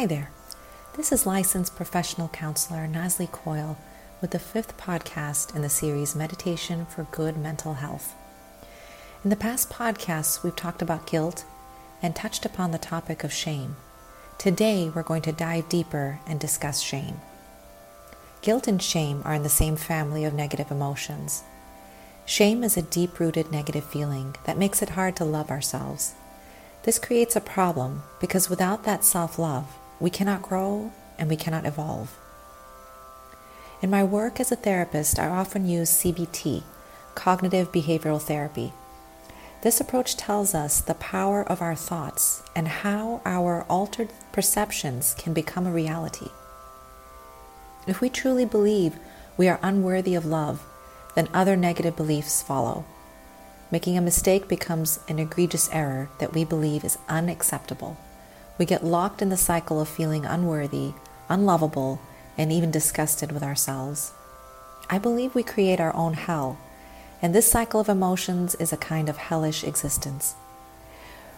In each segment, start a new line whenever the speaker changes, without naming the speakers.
Hi there. This is licensed professional counselor Nasli Coyle with the fifth podcast in the series Meditation for Good Mental Health. In the past podcasts, we've talked about guilt and touched upon the topic of shame. Today, we're going to dive deeper and discuss shame. Guilt and shame are in the same family of negative emotions. Shame is a deep rooted negative feeling that makes it hard to love ourselves. This creates a problem because without that self love, we cannot grow and we cannot evolve. In my work as a therapist, I often use CBT, cognitive behavioral therapy. This approach tells us the power of our thoughts and how our altered perceptions can become a reality. If we truly believe we are unworthy of love, then other negative beliefs follow. Making a mistake becomes an egregious error that we believe is unacceptable. We get locked in the cycle of feeling unworthy, unlovable, and even disgusted with ourselves. I believe we create our own hell, and this cycle of emotions is a kind of hellish existence.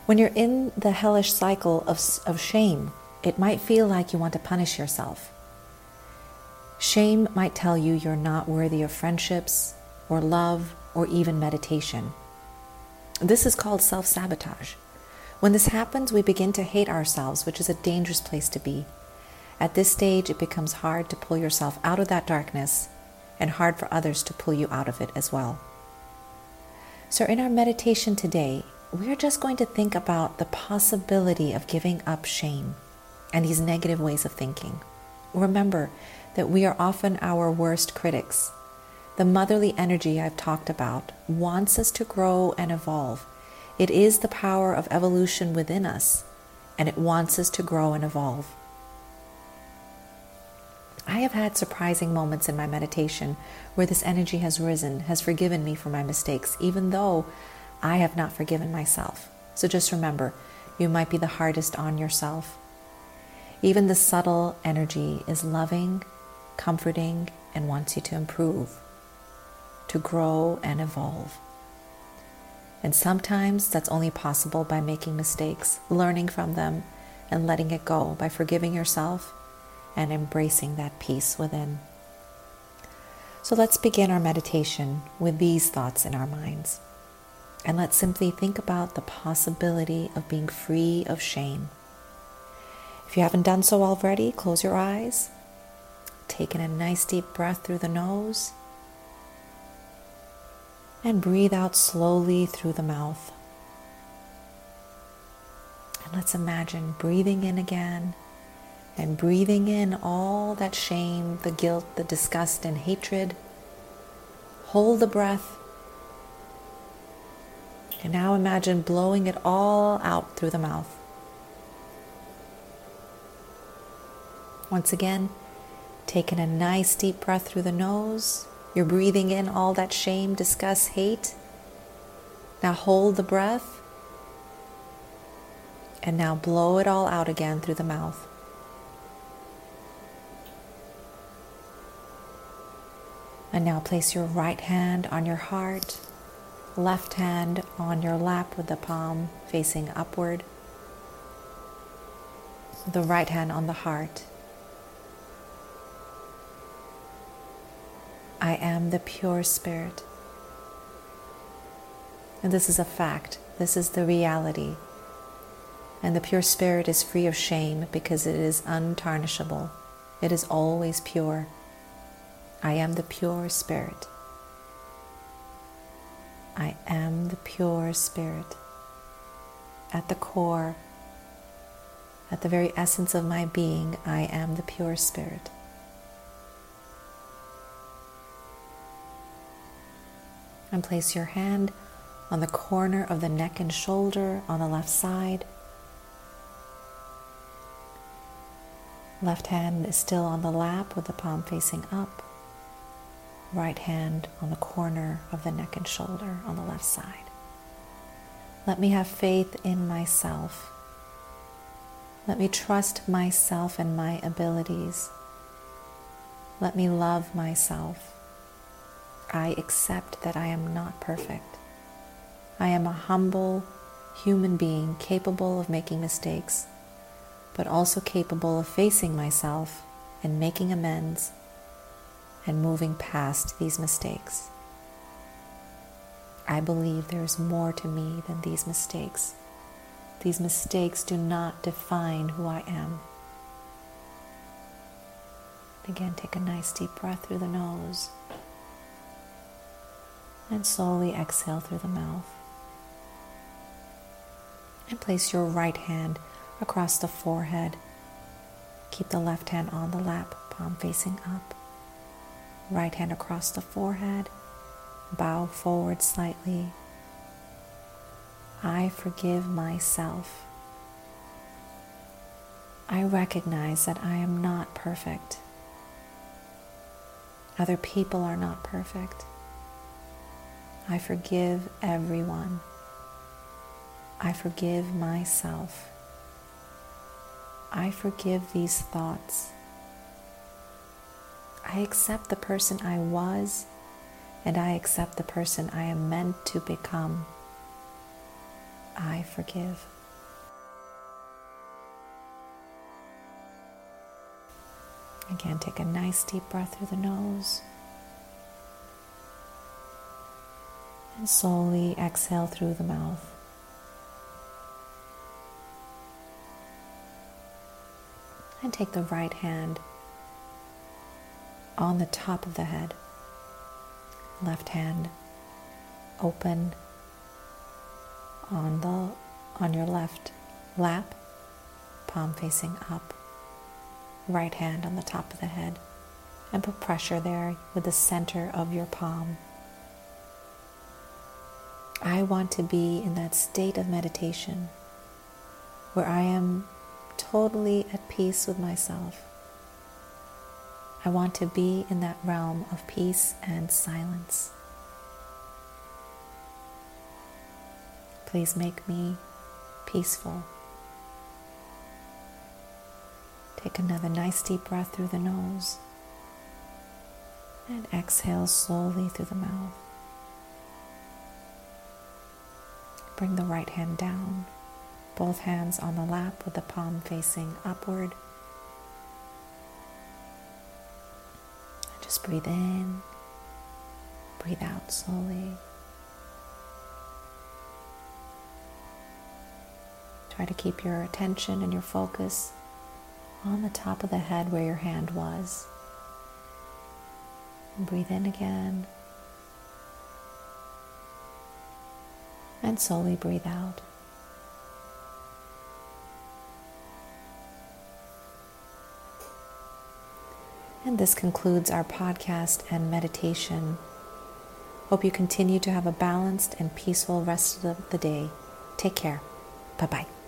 When you're in the hellish cycle of, of shame, it might feel like you want to punish yourself. Shame might tell you you're not worthy of friendships, or love, or even meditation. This is called self sabotage. When this happens, we begin to hate ourselves, which is a dangerous place to be. At this stage, it becomes hard to pull yourself out of that darkness and hard for others to pull you out of it as well. So, in our meditation today, we are just going to think about the possibility of giving up shame and these negative ways of thinking. Remember that we are often our worst critics. The motherly energy I've talked about wants us to grow and evolve. It is the power of evolution within us, and it wants us to grow and evolve. I have had surprising moments in my meditation where this energy has risen, has forgiven me for my mistakes, even though I have not forgiven myself. So just remember, you might be the hardest on yourself. Even the subtle energy is loving, comforting, and wants you to improve, to grow and evolve. And sometimes that's only possible by making mistakes, learning from them, and letting it go by forgiving yourself and embracing that peace within. So let's begin our meditation with these thoughts in our minds. And let's simply think about the possibility of being free of shame. If you haven't done so already, close your eyes. Take in a nice deep breath through the nose. And breathe out slowly through the mouth. And let's imagine breathing in again and breathing in all that shame, the guilt, the disgust, and hatred. Hold the breath. And now imagine blowing it all out through the mouth. Once again, taking a nice deep breath through the nose. You're breathing in all that shame, disgust, hate. Now hold the breath. And now blow it all out again through the mouth. And now place your right hand on your heart, left hand on your lap with the palm facing upward, the right hand on the heart. I am the pure spirit. And this is a fact, this is the reality. And the pure spirit is free of shame because it is untarnishable, it is always pure. I am the pure spirit. I am the pure spirit. At the core, at the very essence of my being, I am the pure spirit. And place your hand on the corner of the neck and shoulder on the left side. Left hand is still on the lap with the palm facing up right hand on the corner of the neck and shoulder on the left side. Let me have faith in myself. Let me trust myself and my abilities. Let me love myself. I accept that I am not perfect. I am a humble human being capable of making mistakes. but also capable of facing myself and making amends and moving past these mistakes. I believe there is more to me than these mistakes. These mistakes do not define who I am. Again, take a nice deep breath through the nose and slowly exhale through the mouth. And place your right hand across the forehead. Keep the left hand on the lap, palm facing up. Right hand across the forehead. Bow forward slightly. I forgive myself. I recognize that I am not perfect. Other people are not perfect. I forgive everyone. I forgive myself. I forgive these thoughts. I accept the person I was, and I accept the person I am meant to become. I forgive. Again, take a nice deep breath through the nose. And slowly exhale through the mouth. And take the right hand on the top of the head, left hand open on the on your left lap, palm facing up, right hand on the top of the head, and put pressure there with the center of your palm. I want to be in that state of meditation where I am totally at peace with myself. I want to be in that realm of peace and silence. Please make me peaceful. Take another nice deep breath through the nose and exhale slowly through the mouth. Bring the right hand down, both hands on the lap with the palm facing upward. Just breathe in, breathe out slowly. Try to keep your attention and your focus on the top of the head where your hand was. And breathe in again. And slowly breathe out. And this concludes our podcast and meditation. Hope you continue to have a balanced and peaceful rest of the day. Take care. Bye bye.